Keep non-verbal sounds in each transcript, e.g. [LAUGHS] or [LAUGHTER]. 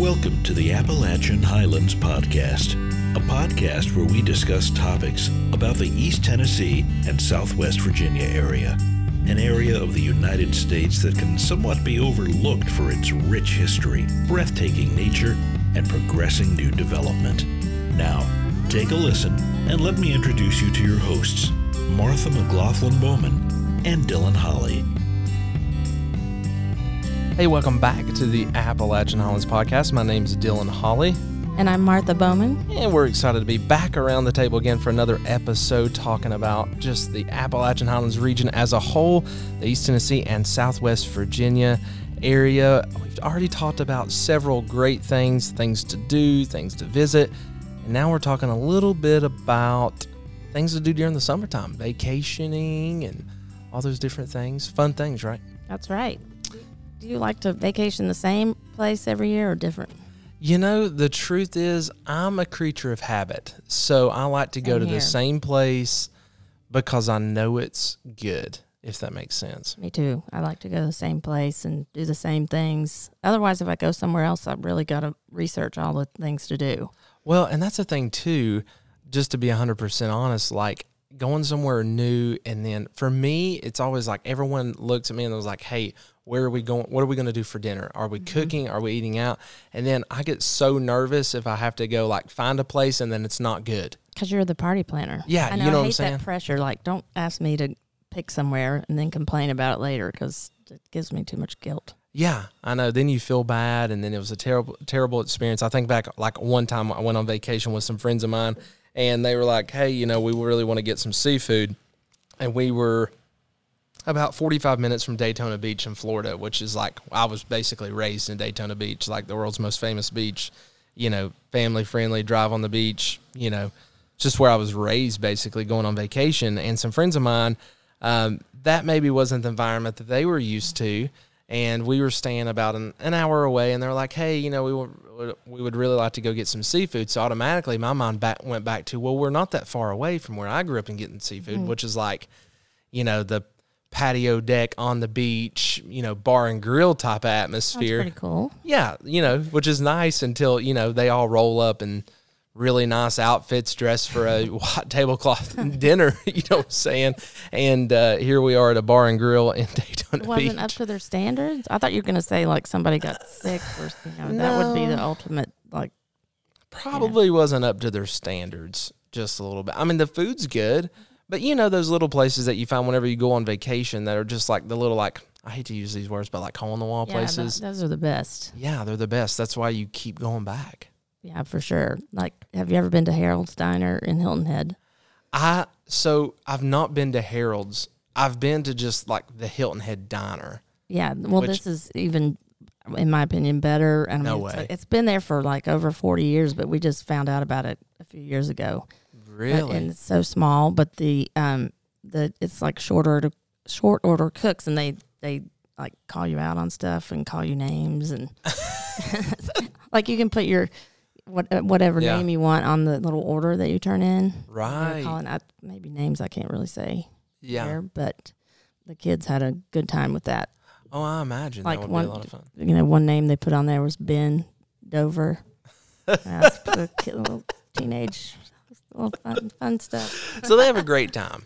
Welcome to the Appalachian Highlands Podcast, a podcast where we discuss topics about the East Tennessee and Southwest Virginia area, an area of the United States that can somewhat be overlooked for its rich history, breathtaking nature, and progressing new development. Now, take a listen and let me introduce you to your hosts, Martha McLaughlin Bowman and Dylan Holly. Hey, welcome back to the Appalachian Highlands podcast. My name is Dylan Holly, And I'm Martha Bowman. and we're excited to be back around the table again for another episode talking about just the Appalachian Highlands region as a whole, the East Tennessee and Southwest Virginia area. We've already talked about several great things, things to do, things to visit, and now we're talking a little bit about things to do during the summertime, vacationing and all those different things. Fun things, right? That's right. Do you like to vacation the same place every year or different? You know, the truth is, I'm a creature of habit. So I like to go Same to here. the same place because I know it's good, if that makes sense. Me too. I like to go to the same place and do the same things. Otherwise, if I go somewhere else, I've really got to research all the things to do. Well, and that's the thing, too, just to be 100% honest, like going somewhere new. And then for me, it's always like everyone looks at me and was like, hey, where are we going? What are we going to do for dinner? Are we Mm-hmm. cooking? Are we eating out? And then I get so nervous if I have to go like find a place and then it's not good. Because you're the party planner. Yeah, I you know, know I what I'm hate saying? that pressure. Like, don't ask me to pick somewhere and then complain about it later because it gives me too much guilt. Yeah, I know. Then you feel bad, and then it was a terrible, terrible experience. I think back like one time I went on vacation with some friends of mine, and they were like, "Hey, you know, we really want to get some seafood," and we were about forty-five minutes from Daytona Beach in Florida, which is like I was basically raised in Daytona Beach, like the world's most famous beach. You know, family friendly, drive on the beach. You know, just where I was raised, basically going on vacation. And some friends of mine, um, that maybe wasn't the environment that they were used to. And we were staying about an, an hour away, and they're like, "Hey, you know, we would we would really like to go get some seafood." So automatically, my mind back, went back to, "Well, we're not that far away from where I grew up and getting seafood, which is like, you know, the patio deck on the beach, you know, bar and grill type That's atmosphere." pretty cool. Yeah, you know, which is nice until, you know, they all roll up in really nice outfits dressed for a [LAUGHS] white tablecloth [LAUGHS] dinner, [LAUGHS] you know what I'm saying? And uh, here we are at a bar and grill in Daytona It wasn't Beach. up to their standards. I thought you were going to say like somebody got sick or you know, that would be the ultimate like Probably wasn't up to their standards just a little bit. I mean, the food's good, but you know those little places that you find whenever you go on vacation that are just like the little like I hate to use these words, but like hole in the wall yeah, places. tho- those are the best. yeah, they're the best. That's why you keep going back. Yeah, for sure. Like, have you ever been to Harold's Diner in Hilton Head? I so I've not been to Harold's. I've been to just like the Hilton Head Diner. Yeah. Well, Which- this is even, in my opinion, better. And I No mean, it's, way. it's been there for like over forty years, but we just found out about it a few years ago. Really? and it's so small, but the um the it's like short order short order cooks, and they they like call you out on stuff and call you names and [LAUGHS] like you can put your what uh, whatever Yeah. name you want on the little order that you turn in. Right. calling out maybe names I can't really say Yeah. here, but the kids had a good time with that. Oh, I imagine Like that would one- be a lot of fun. You know, one name they put on there was Ben Dover. [LAUGHS] Kid- little teenage, little fun, fun stuff. [LAUGHS] so they have a great time.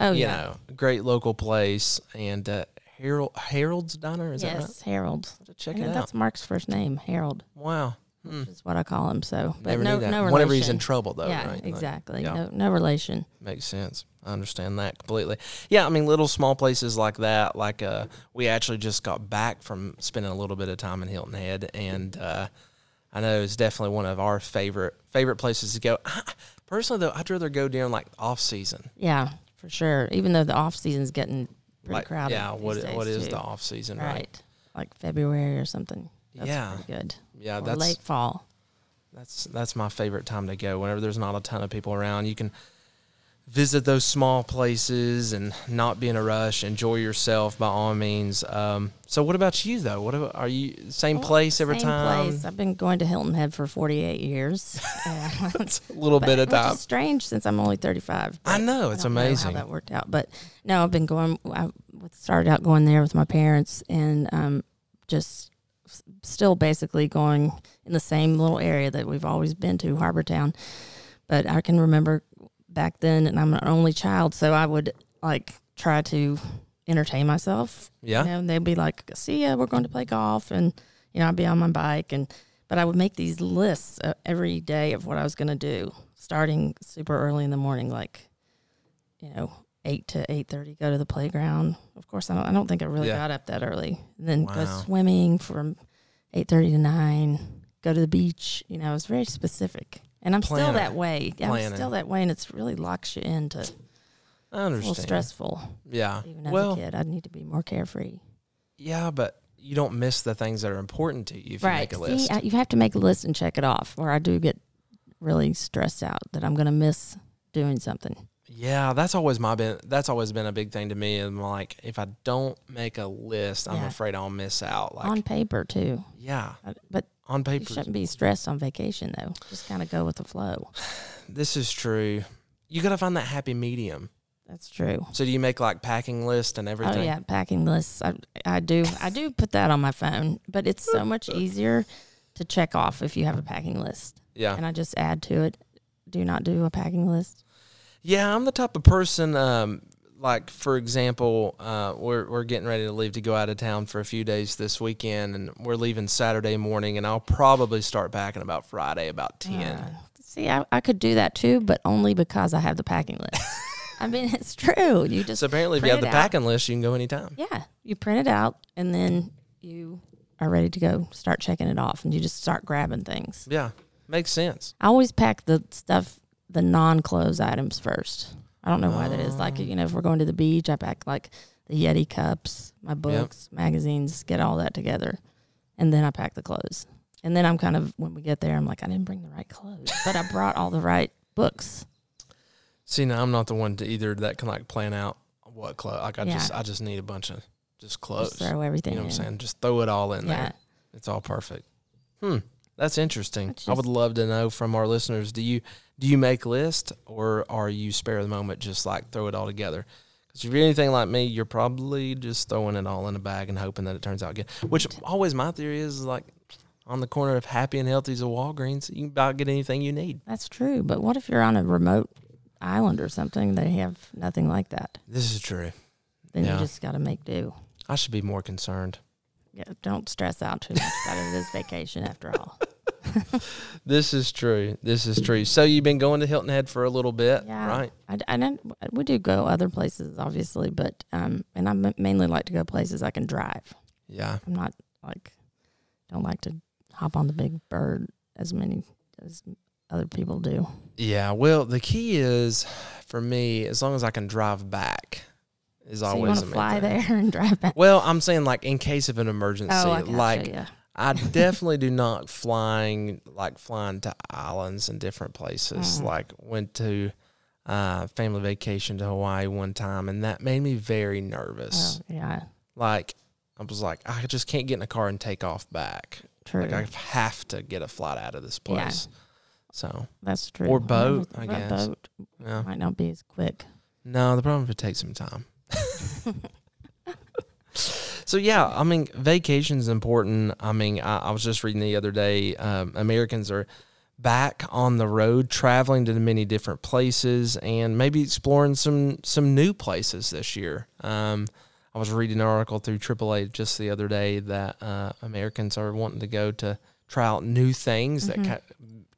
Oh you yeah, know, great local place and uh, Harold Harold's Diner is that right? yes, Harold. Check it out. that's Mark's first name, Harold. Wow. Hmm. Is what I call him. So, but Never no, no relation. Whenever he's in trouble, though, yeah, right? Like, exactly. yeah. No, no relation. Makes sense. I understand that completely. Yeah, I mean, little small places like that. Like, uh, we actually just got back from spending a little bit of time in Hilton Head, and uh, I know it's definitely one of our favorite favorite places to go. [LAUGHS] Personally, though, I'd rather go during like off season. Yeah, for sure. Even though the off season's getting pretty Like, crowded. yeah, what what is too. the off season, right. right? Like February or something. That's Yeah. good. Yeah, or that's late fall. That's that's my favorite time to go. Whenever there's not a ton of people around, you can visit those small places and not be in a rush. Enjoy yourself by all means. Um, so, what about you though? What about, are you same place every Same time? place. I've been going to Hilton Head for 48 years. [LAUGHS] Uh, It's a little but- bit of time. strange since I'm only 35. I know it's know amazing. how that worked out. But no, I've been going. I started out going there with my parents, and um, just still basically going in the same little area that we've always been to, Harbor Town. But I can remember back then, and I'm an only child, so I would like try to entertain myself. Yeah. You know, and they'd be like, "See ya, we're going to play golf," and you know, I'd be on my bike, and but I would make these lists uh, every day of what I was going to do, starting super early in the morning, like you know, eight to eight thirty, go to the playground. Of course, I don't. I don't think I really Yeah. got up that early. And then go swimming from eight thirty to nine. Go to the beach. You know, I was very specific, and I'm still that way. Yeah, I'm still that way, and it's really locks you into I a little stressful. Yeah. Even as Well, a kid, I need to be more carefree. yeah, but you don't miss the things that are important to you if you make a list. See, I, you have to make a list and check it off, or I do get really stressed out that I'm going to miss doing something. Yeah, that's always my been. That's always been a big thing to me. I'm like, if I don't make a list, I'm afraid I'll miss out. Like, on paper too. yeah, uh, But on you paper, shouldn't be stressed on vacation though. Just kind of go with the flow. [SIGHS] this is true. You got to find that happy medium. That's true. So do you make like packing lists and everything? Oh yeah, packing lists. I I do I do put that on my phone, but it's so much [LAUGHS] easier to check off if you have a packing list. yeah, And I just add to it. Do not do a packing list. yeah. I'm the type of person. Um, like for example, uh, we're we're getting ready to leave to go out of town for a few days this weekend, and we're leaving Saturday morning, and I'll probably start packing about Friday about ten. Uh, see, I, I could do that too, but only because I have the packing list. [LAUGHS] I mean, it's true. You just so apparently, if you have the out. packing list, you can go anytime. Yeah, you print it out and then you are ready to go. Start checking it off, and you just start grabbing things. Yeah, makes sense. I always pack the stuff, the non-clothes items first. I don't know why that is. Like you know, if we're going to the beach, I pack like the Yeti cups, my books, magazines, get all that together, and then I pack the clothes. And then I'm kind of when we get there, I'm like, I didn't bring the right clothes, but I brought all the right books. See, now I'm not the one to either that can like plan out what clothes. Like I Yeah. just, I just need a bunch of just clothes. Just throw everything. you know what I'm in. saying? Just throw it all in Yeah. there. It's all perfect. Hmm. That's interesting. It's I would love to know from our listeners. Do you do you make lists or are you spare the moment, just like throw it all together? Because if you're anything like me, you're probably just throwing it all in a bag and hoping that it turns out good. Which always my theory is like on the corner of Happy and Healthy's of Walgreens, you can about get anything you need. That's true. But what if you're on a remote island or something? They have nothing like that. This is true. Then Yeah. you just got to make do. I should be more concerned. Yeah, don't stress out too much about it. It is vacation after all. [LAUGHS] This is true. This is true. So you've been going to Hilton Head for a little bit, Yeah. right? I, I don't, we do go other places, obviously, but um, and I m- mainly like to go places I can drive. Yeah. I'm not like, don't like to hop on the big bird as many as other people do. Yeah. Well, the key is for me, as long as I can drive back, is So you always to fly thing. there [LAUGHS] and drive back? Well, I'm saying like in case of an emergency, Oh, like yeah. I definitely do not flying like flying to islands and different places. Mm. Like went to uh, family vacation to Hawaii one time, and that made me very nervous. Oh, yeah, Like I was like, I just can't get in a car and take off back. true. Like I have to get a flight out of this Yeah. place. So That's true. or boat, with- I guess. Boat yeah. might not be as quick. No, the problem is it takes some time. [LAUGHS] so yeah, I mean, vacation is important. I mean, I, I was just reading the other day, um, Americans are back on the road, traveling to many different places, and maybe exploring some some new places this year. Um, I was reading an article through AAA just the other day that uh, Americans are wanting to go to try out new things Mhm. that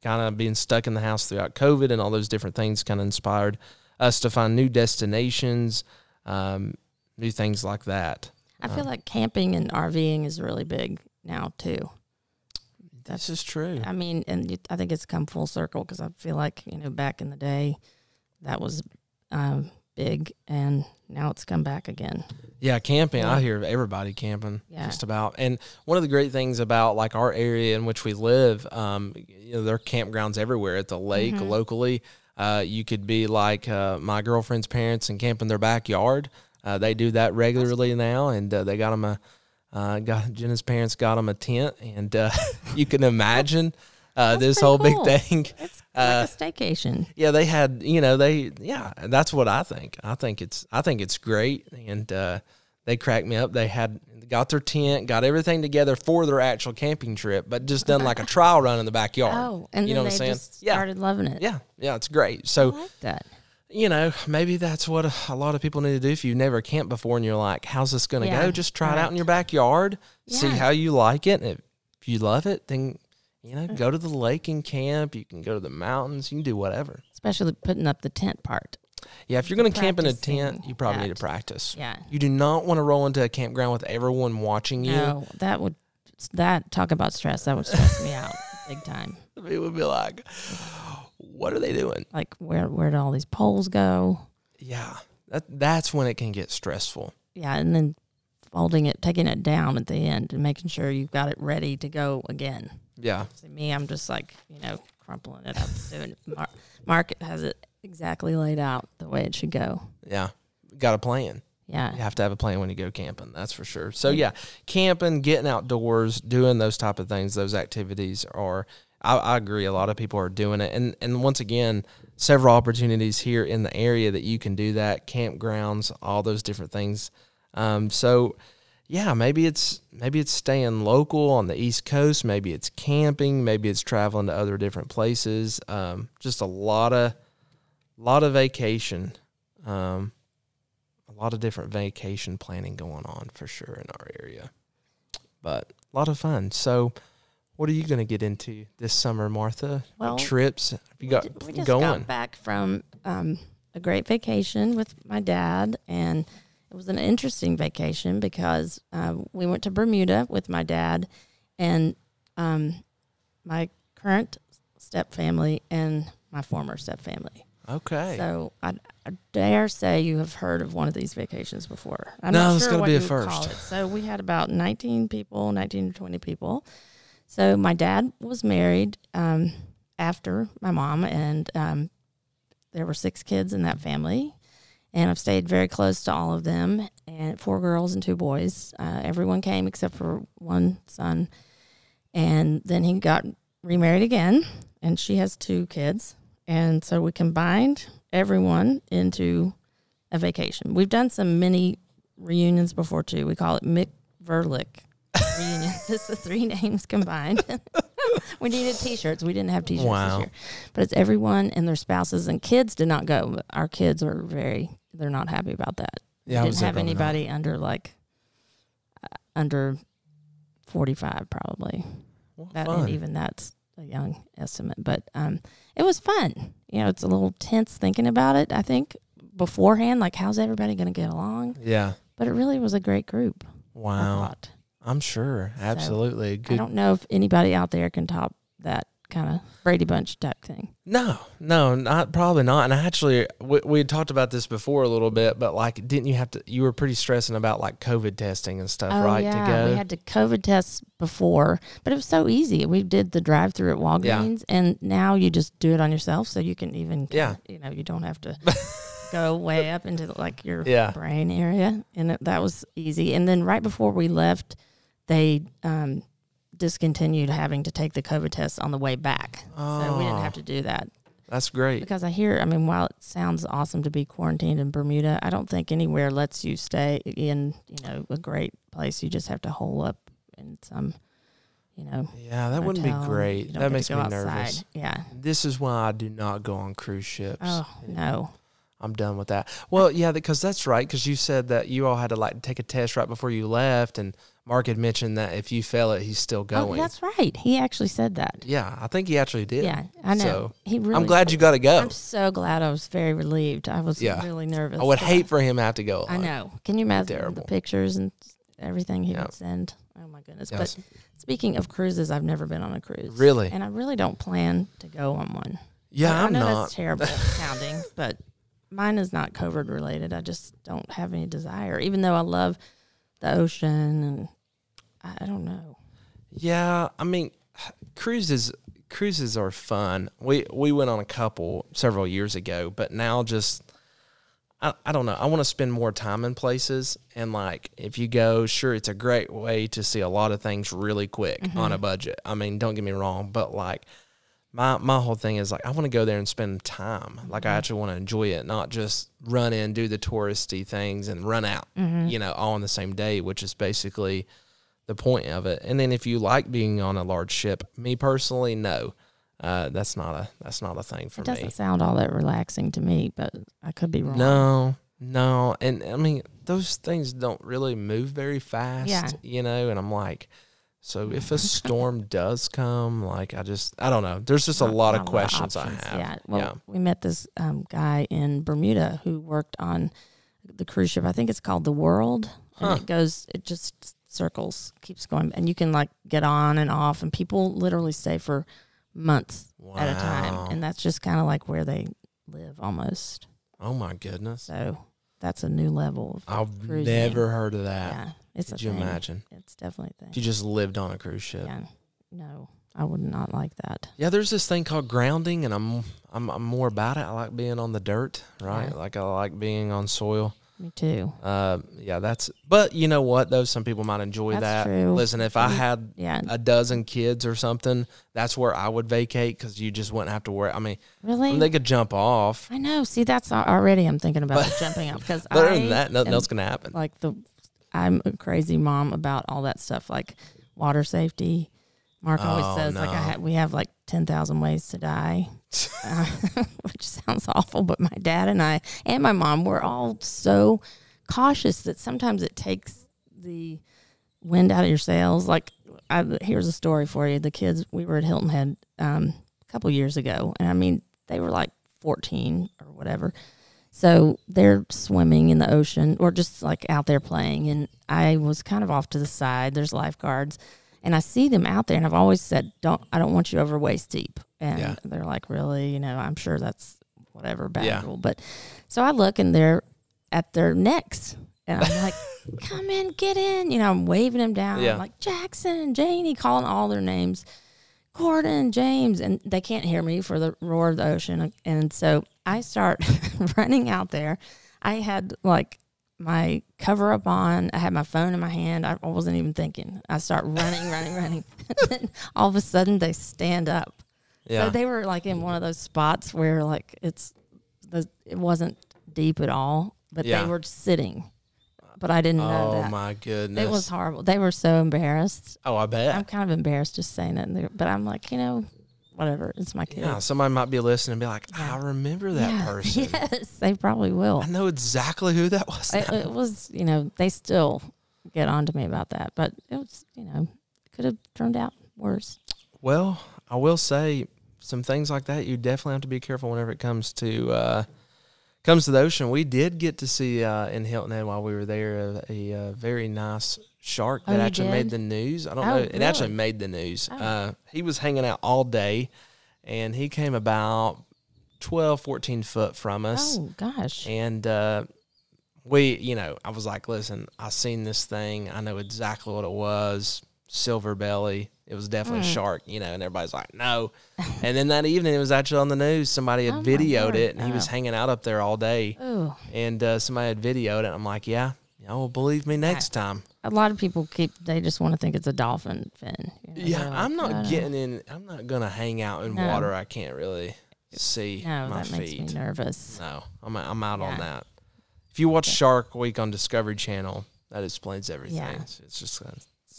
kind of being stuck in the house throughout COVID and all those different things kind of inspired us to find new destinations, um, new things like that. I feel Uh, like camping and RVing is really big now too. This is true. I mean, and you, I think it's come full circle because I feel like you know back in the day that was um, big, and now it's come back again. Yeah, camping. I hear everybody camping Yeah. just about. And one of the great things about like our area in which we live, um, you know, there are campgrounds everywhere at the lake Mhm. locally. Uh, you could be like uh, my girlfriend's parents and camp in their backyard. Uh, they do that regularly now, and uh, they got them a. Uh, got Jenna's parents got them a tent, and uh, [LAUGHS] you can imagine uh, this whole cool. big thing. It's Uh, like a staycation. yeah, they had, you know, they, yeah, that's what I think. I think it's, I think it's great, and uh, they cracked me up. They had got their tent, got everything together for their actual camping trip, but just done like a [LAUGHS] trial run in the backyard. Oh, and you know what I'm saying? just yeah, started loving it. yeah, yeah. It's great. So I like that. You know, maybe that's what a, lot of people need to do. If you've never camped before and you're like, how's this going to Yeah, go? Just try it out in your backyard, see how you like it. And if, you love it, then, you know, go to the lake and camp. You can go to the mountains. You can do whatever. Especially putting up the tent part. Yeah, if you're going to camp in a tent, you probably need to practice. Yeah. You do not want to roll into a campground with everyone watching you. No, that would that talk about stress. That would stress me out big time. [LAUGHS] People would be like, what are they doing? Like where where do all these poles go? Yeah, that, that's when it can get stressful. Yeah, and then folding it, taking it down at the end, and making sure you've got it ready to go again. Yeah. See me, I'm just like you know crumpling it up, doing it. Mar- Mark has it exactly laid out the way it should go. Yeah. Got a plan. Yeah, You have to have a plan when you go camping. That's for sure. So yeah, camping, getting outdoors, doing those type of things, those activities are. I, I agree. A lot of people are doing it, and and once again, several opportunities here in the area that you can do that. Campgrounds, all those different things. Um, so yeah, maybe it's maybe it's staying local on the East Coast. Maybe it's camping. Maybe it's traveling to other different places. Um, just a lot of lot of vacation. Um, a lot of different vacation planning going on for sure in our area. But a lot of fun. So, what are you going to get into this summer, Martha? Well, what trips have you got we just going? got back from um, a great vacation with my dad, and it was an interesting vacation because uh, we went to Bermuda with my dad and um, my current step family and my former step family. Okay. So I, I dare say you have heard of one of these vacations before. I'm No, not it's sure gotta be a you would call first. So we had about 19 people, 19 to 20 people. So my dad was married um, after my mom, and um, there were six kids in that family. And I've stayed very close to all of them, and four girls and two boys. Uh, everyone came except for one son. And then he got remarried again, and she has two kids. And so we combined everyone into a vacation. We've done some mini reunions before too. We call it Mick Verlick reunions. [LAUGHS] it's the three names combined. [LAUGHS] we needed t-shirts. We didn't have t-shirts Wow. this year, but it's everyone and their spouses and kids did not go. Our kids are very. They're not happy about that. yeah, I we didn't have probably not. anybody under like uh, under forty-five probably Well, that fun. and even that's a young estimate but um it was fun you know it's a little tense thinking about it i think beforehand like how's everybody going to get along yeah. but it really was a great group Wow. I'm sure. Absolutely. i Good. don't know if anybody out there can top that kind of brady bunch type thing No, no, not probably not. And actually, we, we had talked about this before a little bit, but like, didn't you have to? You were pretty stressing about like COVID testing and stuff, oh, right? Oh, yeah to go. we had to covid test before but it was so easy we did the drive through at walgreens and now you just do it on yourself so you can even Yeah. you know you don't have to [LAUGHS] go way up into like your Yeah. brain area and it, that was easy and then right before we left they um, discontinued having to take the covid test on the way back so we didn't Oh. have to do that That's great. because i hear i mean while it sounds awesome to be quarantined in bermuda i don't think anywhere lets you stay in you know a great place you just have to hole up in some you know Yeah, that wouldn't be great. That makes me go nervous. yeah This is why I do not go on cruise ships. oh no I'm done with that. Well, yeah, because that's right. Because you said that you all had to like take a test right before you left, and Mark had mentioned that if you fail it, he's still oh, going. that's right he actually said that yeah, I think he actually did. yeah i know So, he really I'm glad you got to go. i'm so glad i was very relieved i was Yeah. really nervous I would hate for him to have to go. I know. Can you imagine Terrible. the pictures and everything he Yeah. would send? Oh my goodness! Yes. But speaking of cruises, I've never been on a cruise. Really? And I really don't plan to go on one. Yeah, I I'm know not. that's terrible [LAUGHS] sounding, but mine is not COVID related. I just don't have any desire, even though I love the ocean and I, I don't know. Yeah, I mean, cruises cruises are fun. We we went on a couple several years ago, but now just I, I don't know. I want to spend more time in places and like if you go, sure it's a great way to see a lot of things really quick mm-hmm. on a budget. I mean, don't get me wrong, but like my my whole thing is like I want to go there and spend time. Like Mm-hmm. I actually want to enjoy it, not just run in, do the touristy things, and run out. Mm-hmm. You know, all on the same day, which is basically the point of it. And then if you like being on a large ship, me personally, no, uh, that's not a that's not a thing for me. It doesn't me. sound all that relaxing to me, but I could be wrong. No, no, and I mean those things don't really move very fast. Yeah. you know, and I'm like. So if a [LAUGHS] storm does come, like I just I don't know. There's just a Not- lot of questions I options. have. Yeah. Well, yeah. we met this um, guy in Bermuda who worked on the cruise ship. I think it's called the World, and Huh. it goes, it just circles, keeps going, and you can like get on and off, and people literally stay for months at a time, and that's just kind of like where they live almost. Oh my goodness. So that's a new level. Of, I've cruising. never heard of that. yeah, it's Could a you thing. imagine? It's definitely a If you just lived on a cruise ship. Yeah. No, I would not like that. Yeah, there's this thing called grounding, and I'm I'm, I'm more about it. I like being on the dirt, right? Yeah. Like I like being on soil. Me too. Uh, yeah, that's. But you know what? Though some people might enjoy That's that. true. Listen, if I had Yeah. a dozen kids or something, that's where I would vacate because you just wouldn't have to worry. I mean, Really? they could jump off. I know. See, that's already I'm thinking about jumping up because [LAUGHS] other than that, nothing am else can happen. like the I'm a crazy mom about all that stuff like water safety. Mark always Oh, says like I no. ha- we have like ten thousand ways to die, uh, [LAUGHS] which sounds awful. But my dad and I and my mom were all so cautious that sometimes it takes the wind out of your sails. Like I, here's a story for you: the kids we were at Hilton Head um, a couple years ago, and I mean they were like fourteen or whatever. So they're swimming in the ocean or just like out there playing. And I was kind of off to the side. There's lifeguards. And I see them out there and I've always said, Don't I don't want you over waist deep. And Yeah. they're like, Really? You know, I'm sure that's whatever bad Yeah. rule. But so I look and they're at their necks. And I'm like, come in, get in. You know, I'm waving them down. Yeah. I'm like, Jackson, Janie, calling all their names. Gordon, James, and they can't hear me for the roar of the ocean. And so I start [LAUGHS] running out there. I had like my cover up on. I had my phone in my hand. I wasn't even thinking. I start running, running, running. [LAUGHS] all of a sudden they stand up. Yeah. So they were like in one of those spots where like it's the it wasn't deep at all, but Yeah. they were sitting. But I didn't know oh that. my goodness. It was horrible. They were so embarrassed. Oh, I bet. I'm kind of embarrassed just saying it, They're- but I'm like, you know, whatever. It's my kid. yeah, somebody might be listening and be like. I remember that Yeah. [LAUGHS] person. Yes, they probably will. I know exactly who that was. It, it was, you know, they still get on to me about that, but it was, you know, could have turned out worse. Well, I will say some things like that. You definitely have to be careful whenever it comes to uh, comes to the ocean. We did get to see uh, in Hilton Head while we were there a, a, uh very nice shark Oh, that you actually made the news. I don't Oh, know. It actually made the news. Oh. Uh, he was hanging out all day, and he came about 12, 14 foot from us. Oh gosh. And uh, we, you know, I was like, listen, I seen this thing. I know exactly what it was. Silver belly. It was definitely a Mm. shark, you know, and everybody's like, no. [LAUGHS] and then that evening, it was actually on the news. Somebody had Oh, videoed it, and he was Oh. hanging out up there all day. Oh, And uh, somebody had videoed it. I'm like, yeah, y'all will believe me next time. a lot of people keep. They just want to think it's a dolphin fin. you know, Yeah, like, I'm not getting in. I'm not gonna hang out in No. water. I can't really see No, my that makes feet. me nervous. No, I'm I'm out on that. If you watch Okay. Shark Week on Discovery Channel, that explains everything. Yeah. It's just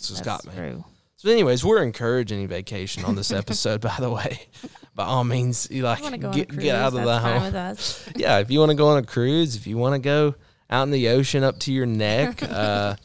it's That's got me. true. So, anyways, we're encouraging vacation on this [LAUGHS] episode. by the way, by all means, you like You want to go on a get cruise? get out of the home. with us. [LAUGHS] yeah, if you want to go on a cruise, if you want to go out in the ocean up to your neck, [LAUGHS] uh,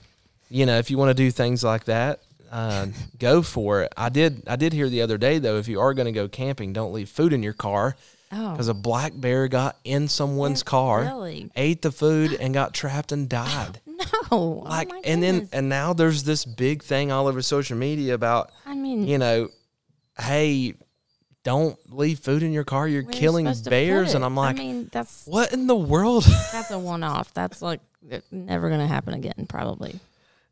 you know, if you want to do things like that, uh, go for it. I did. I did hear the other day though, if you are going to go camping, don't leave food in your car Oh, because a black bear got in someone's car Really? ate the food [GASPS] and got trapped and died. [LAUGHS] No. Oh like, oh and then and now there's this big thing all over social media about I mean, you know, hey, don't leave food in your car. You're where you killing bears, and? I'm like, I mean, that's what in the world? [LAUGHS] that's a [LAUGHS] one-off. That's like uh, never going to happen again, probably.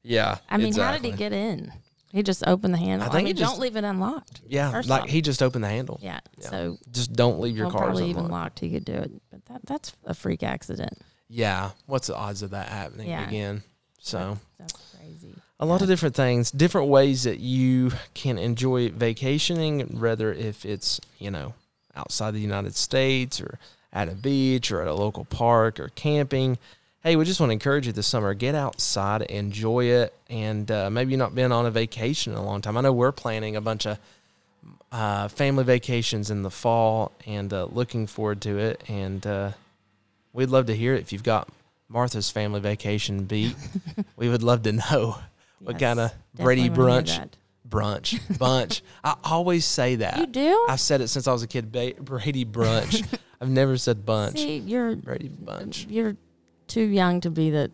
yeah, I mean, how did he get in? He just opened the handle. I I, think mean, he just- don't leave it unlocked. Yeah, like off. he just opened the handle. Yeah. Yeah. So Just don't leave your car probably even unlocked. locked. He could do it, but that that's a freak accident. Yeah, what's the odds of that happening Yeah. again? So That's, that's crazy. a lot of different things, different ways that you can enjoy vacationing, whether if it's, you know, outside the United States or at a beach or at a local park or camping. Hey, we just want to encourage you this summer get outside, enjoy it, and uh, maybe you've not been on a vacation in a long time. I know we're planning a bunch of uh, family vacations in the fall and uh, looking forward to it. And uh, we'd love to hear it if you've got Martha's family vacation beat. [LAUGHS] we would love to know what Yes, kind of Brady definitely wanna hear brunch, brunch, [LAUGHS] bunch. I always say that. You do? I've said it since I was a kid. Ba- Brady brunch. [LAUGHS] I've never said bunch. See, you're Brady bunch. you're too young to be the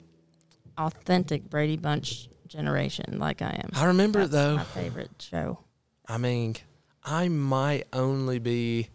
authentic Brady Bunch generation like I am. I remember it That's though. My favorite show. I mean, I might only be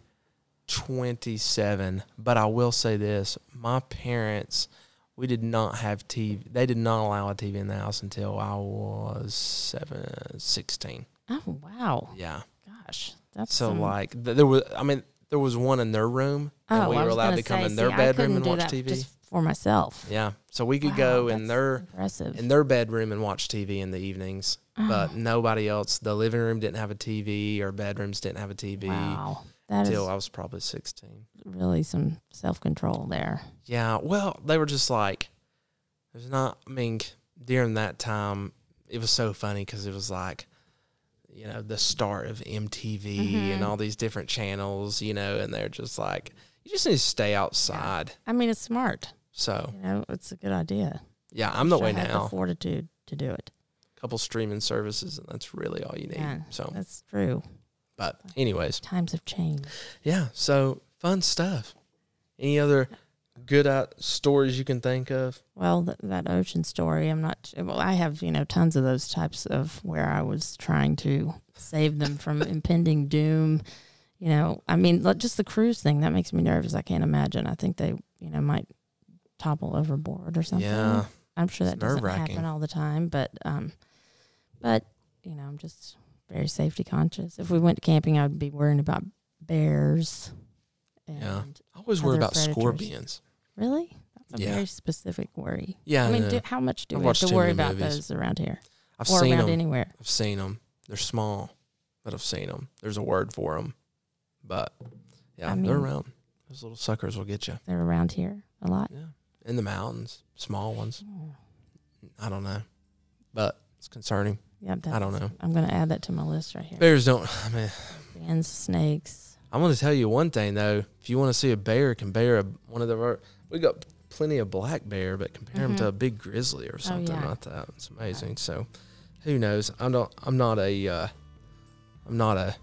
27, but I will say this: my parents, we did not have TV. They did not allow a TV in the house until I was seven, 16. Oh wow, Yeah. gosh, that's So some- like, th- there was. I mean, there was one in their room, and oh, we were allowed gonna come say, in their see, bedroom and watch TV. just for myself. Yeah. So we could Wow, go in their impressive. in their bedroom and watch TV in the evenings, but Oh. nobody else. The living room didn't have a TV, or bedrooms didn't have a TV wow, that until I was probably 16. really some self control there. Yeah, well, they were just like, there's not. I mean, during that time, it was so funny because it was like, you know, the start of MTV and Mhm. all these different channels, you know, and they're just like, you just need to stay outside. I mean, it's smart. So You know, it's a good idea. yeah, I'm the way have now. The fortitude to do it. A couple streaming services, and that's really all you need. Yeah, So, That's true. But anyways, Times have changed. yeah. So fun stuff. Any other good out stories you can think of? Well, th- that ocean story, I'm not. Well, I have you know tons of those types of where I was trying to save them from [LAUGHS] impending doom. You know, I mean, just the cruise thing that makes me nervous. I can't imagine. I think they, you know, might topple overboard or something. Yeah. I'm sure It's that doesn't happen all the time, but um, but you know, I'm just very safety conscious. If we went camping, I'd be worrying about bears. And Yeah. I always worry about predators. scorpions. Really, that's a Yeah. very specific worry. Yeah, I mean, do, how much do I've we have to worry about movies. those around here I've or seen around them. anywhere? I've seen them. They're small, but I've seen them. There's a word for them, but yeah, I they're around. Those little suckers will get you. They're around here a lot. Yeah, in the mountains, small ones. Oh, I don't know, but it's concerning. Yeah, I don't know. I'm going to add that to my list right here. Bears don't. [SIGHS] I mean, Bands, snakes. I'm going to tell you one thing though. If you want to see a bear, compare a, one of the. We got plenty of black bear, but compare them to a big grizzly or something yeah. like that. It's amazing. So, who knows? I'm not. I'm not a. Uh, I'm not a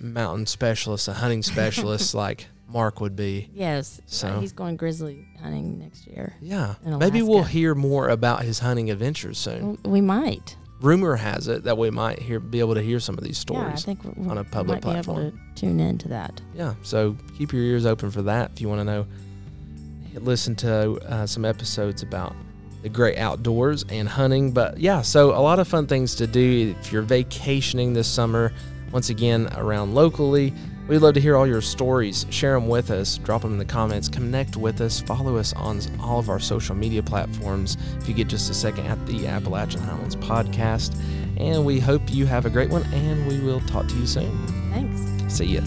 mountain specialist, a hunting specialist [LAUGHS] like Mark would be. Yes. So- uh, he's going grizzly hunting next year. Yeah, maybe we'll hear more about his hunting adventures soon. We might. Rumor has it that we might hear be able to hear some of these stories Yeah, I think we, on a public might be able to tune into that. Yeah, so keep your ears open for that if you want to know. Listen to uh, some episodes about the great outdoors and hunting. But yeah, so a lot of fun things to do if you're vacationing this summer. Once again, around locally, we'd love to hear all your stories. Share them with us. Drop them in the comments. Connect with us. Follow us on all of our social media platforms if you get just a second at the Appalachian Highlands podcast. And we hope you have a great one, and we will talk to you soon. Thanks. See ya.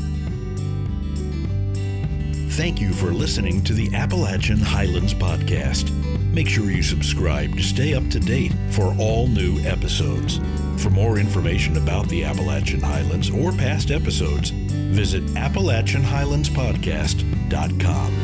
Thank you for listening to the Appalachian Highlands Podcast. Make sure you subscribe to stay up to date for all new episodes. For more information about the Appalachian Highlands or past episodes, visit AppalachianHighlandsPodcast.com.